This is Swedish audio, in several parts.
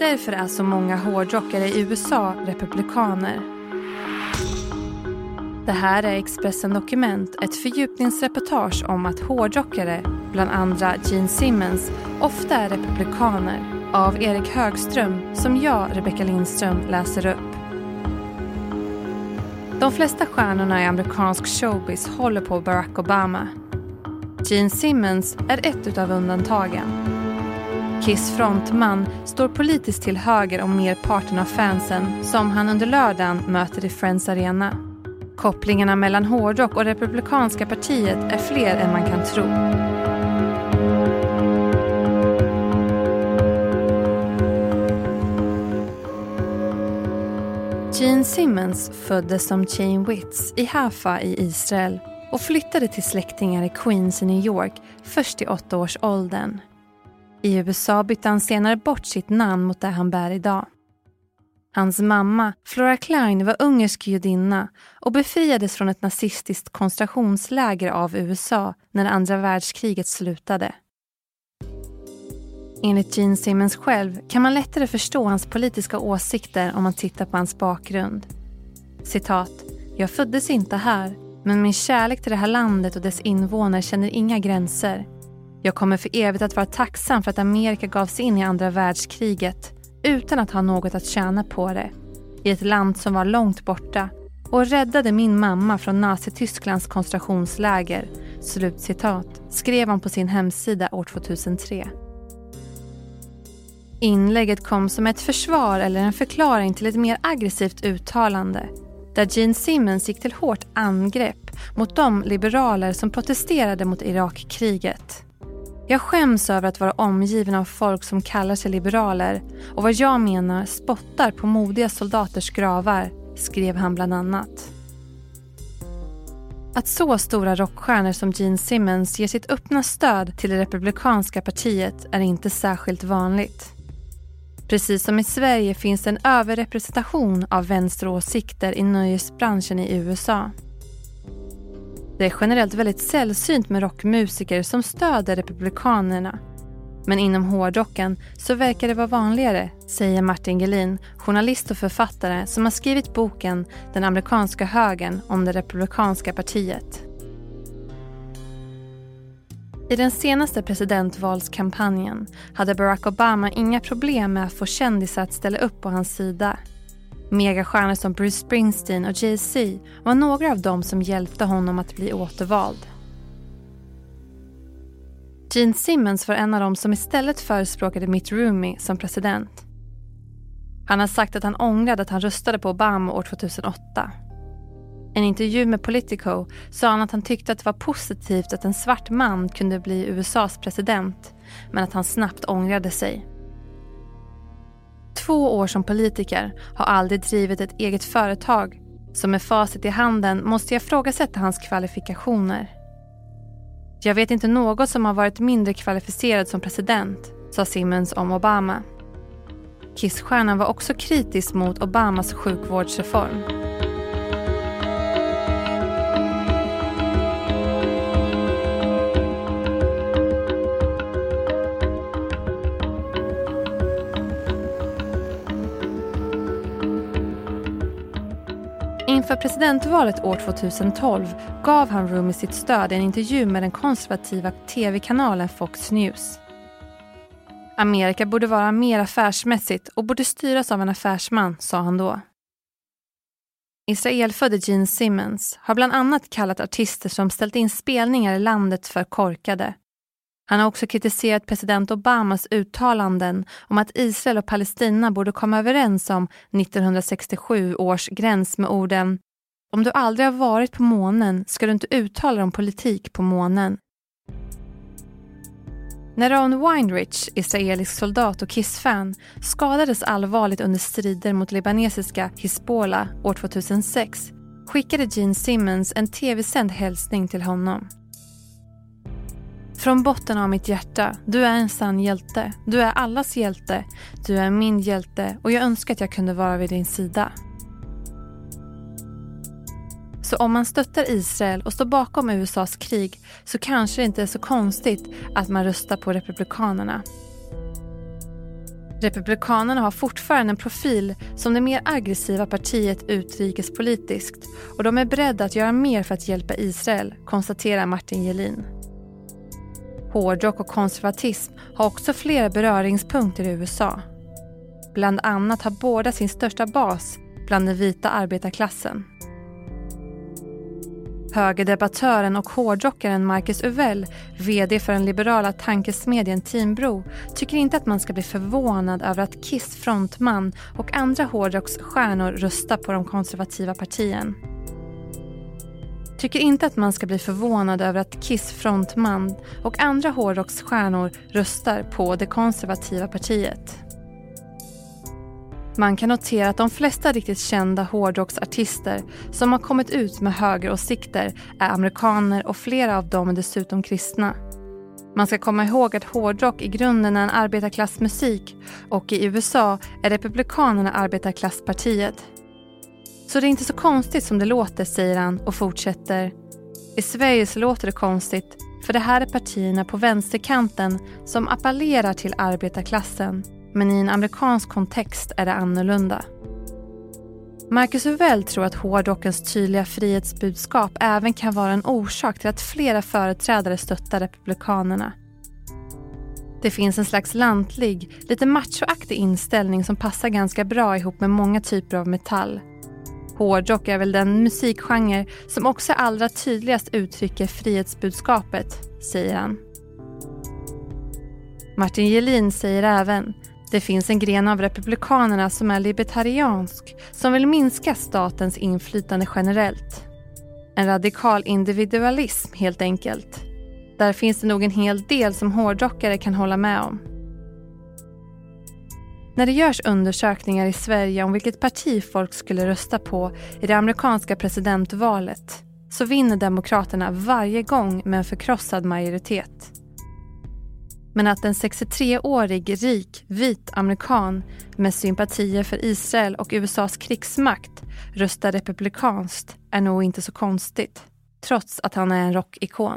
Därför är så många hårdrockare i USA republikaner. Det här är Expressen Dokument, ett fördjupningsreportage om att hårdrockare, bland andra Gene Simmons, ofta är republikaner. Av Erik Högström, som jag, Rebecka Lindström, läser upp. De flesta stjärnorna i amerikansk showbiz håller på Barack Obama. Gene Simmons är ett av undantagen. Kiss frontman står politiskt till höger om merparten av fansen som han under lördagen möter i Friends Arena. Kopplingarna mellan hårdrock och Republikanska partiet är fler än man kan tro. Gene Simmons föddes som Jane Witts i Hafa i Israel och flyttade till släktingar i Queens i New York först i åttaårsåldern. I USA bytte han senare bort sitt namn mot det han bär idag. Hans mamma, Flora Klein, var ungersk judinna och befriades från ett nazistiskt koncentrationsläger av USA när andra världskriget slutade. Enligt Gene Simmons själv kan man lättare förstå hans politiska åsikter om man tittar på hans bakgrund. Citat. Jag föddes inte här, men min kärlek till det här landet och dess invånare känner inga gränser. Jag kommer för evigt att vara tacksam för att Amerika gav sig in i andra världskriget utan att ha något att tjäna på det. I ett land som var långt borta och räddade min mamma från Nazitysklands koncentrationsläger. Slutcitat, skrev han på sin hemsida år 2003. Inlägget kom som ett försvar eller en förklaring till ett mer aggressivt uttalande där Gene Simmons gick till hårt angrepp mot de liberaler som protesterade mot Irakkriget. Jag skäms över att vara omgiven av folk som kallar sig liberaler och vad jag menar spottar på modiga soldaters gravar, skrev han bland annat. Att så stora rockstjärnor som Gene Simmons ger sitt öppna stöd till det republikanska partiet är inte särskilt vanligt. Precis som i Sverige finns en överrepresentation av vänsteråsikter i nöjesbranschen i USA. Det är generellt väldigt sällsynt med rockmusiker som stöder Republikanerna. Men inom hårdrocken så verkar det vara vanligare, säger Martin Gelin, journalist och författare som har skrivit boken Den amerikanska högern om det republikanska partiet. I den senaste presidentvalskampanjen hade Barack Obama inga problem med att få kändisar att ställa upp på hans sida. Megastjärnor som Bruce Springsteen och Jay-Z var några av dem som hjälpte honom att bli återvald. Gene Simmons var en av dem som istället förespråkade Mitt Romney som president. Han har sagt att han ångrade att han röstade på Obama år 2008. I en intervju med Politico sa han att han tyckte att det var positivt att en svart man kunde bli USAs president men att han snabbt ångrade sig. Två år som politiker har aldrig drivit ett eget företag så med facit i handen måste jag ifrågasätta hans kvalifikationer. Jag vet inte något som har varit mindre kvalificerad som president, sa Simmons om Obama. Kissstjärnan var också kritisk mot Obamas sjukvårdsreform. Inför presidentvalet år 2012 gav han Rumi sitt stöd i en intervju med den konservativa tv-kanalen Fox News. Amerika borde vara mer affärsmässigt och borde styras av en affärsman, sa han då. Israelfödde Gene Simmons har bland annat kallat artister som ställt in spelningar i landet för korkade. Han har också kritiserat president Obamas uttalanden om att Israel och Palestina borde komma överens om 1967 års gräns med orden Om du aldrig har varit på månen ska du inte uttala dig om politik på månen. När Ron Weinrich, israelisk soldat och Kiss-fan, skadades allvarligt under strider mot libanesiska Hizbollah år 2006 skickade Gene Simmons en tv-sänd hälsning till honom. Från botten av mitt hjärta, du är en sann hjälte. Du är allas hjälte. Du är min hjälte och jag önskar att jag kunde vara vid din sida. Så om man stöttar Israel och står bakom USAs krig så kanske det inte är så konstigt att man röstar på Republikanerna. Republikanerna har fortfarande en profil som det mer aggressiva partiet utrikespolitiskt och de är beredda att göra mer för att hjälpa Israel, konstaterar Martin Gelin. Hårdrock och konservatism har också flera beröringspunkter i USA. Bland annat har båda sin största bas bland den vita arbetarklassen. Högerdebattören och hårdrockaren Marcus Uvell, VD för den liberala tankesmedjan Timbro, tycker inte att man ska bli förvånad över att Kiss frontman och andra hårdrocksstjärnor röstar på de konservativa partierna. Tycker inte att man ska bli förvånad över att Kiss frontman och andra hårdrocksstjärnor röstar på det konservativa partiet. Man kan notera att de flesta riktigt kända hårdrocksartister som har kommit ut med högeråsikter är amerikaner och flera av dem är dessutom kristna. Man ska komma ihåg att hårdrock i grunden är en arbetarklassmusik och i USA är Republikanerna arbetarklasspartiet. Så det är inte så konstigt som det låter, säger han och fortsätter. I Sverige så låter det konstigt för det här är partierna på vänsterkanten som appellerar till arbetarklassen men i en amerikansk kontext är det annorlunda. Marcus Uvell tror att hårdrockens tydliga frihetsbudskap även kan vara en orsak till att flera företrädare stöttar Republikanerna. Det finns en slags lantlig, lite machoaktig inställning som passar ganska bra ihop med många typer av metall. Hårdrock är väl den musikgenre som också allra tydligast uttrycker frihetsbudskapet, säger han. Martin Gelin säger även det finns en gren av Republikanerna som är libertariansk som vill minska statens inflytande generellt. En radikal individualism helt enkelt. Där finns det nog en hel del som hårdrockare kan hålla med om. När det görs undersökningar i Sverige om vilket parti folk skulle rösta på i det amerikanska presidentvalet så vinner Demokraterna varje gång med en förkrossad majoritet. Men att en 63-årig rik vit amerikan med sympatier för Israel och USAs krigsmakt röstar republikanskt är nog inte så konstigt. Trots att han är en rockikon.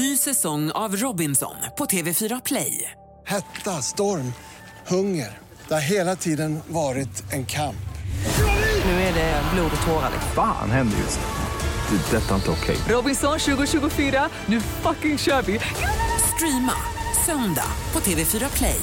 Ny säsong av Robinson på TV4 Play. Hetta, storm, hunger. Det har hela tiden varit en kamp. Nu är det blod och tårar. Fan händer just nu. Det. är Detta är inte okej. Robinson 2024, nu fucking kör vi! Streama söndag på TV4 Play.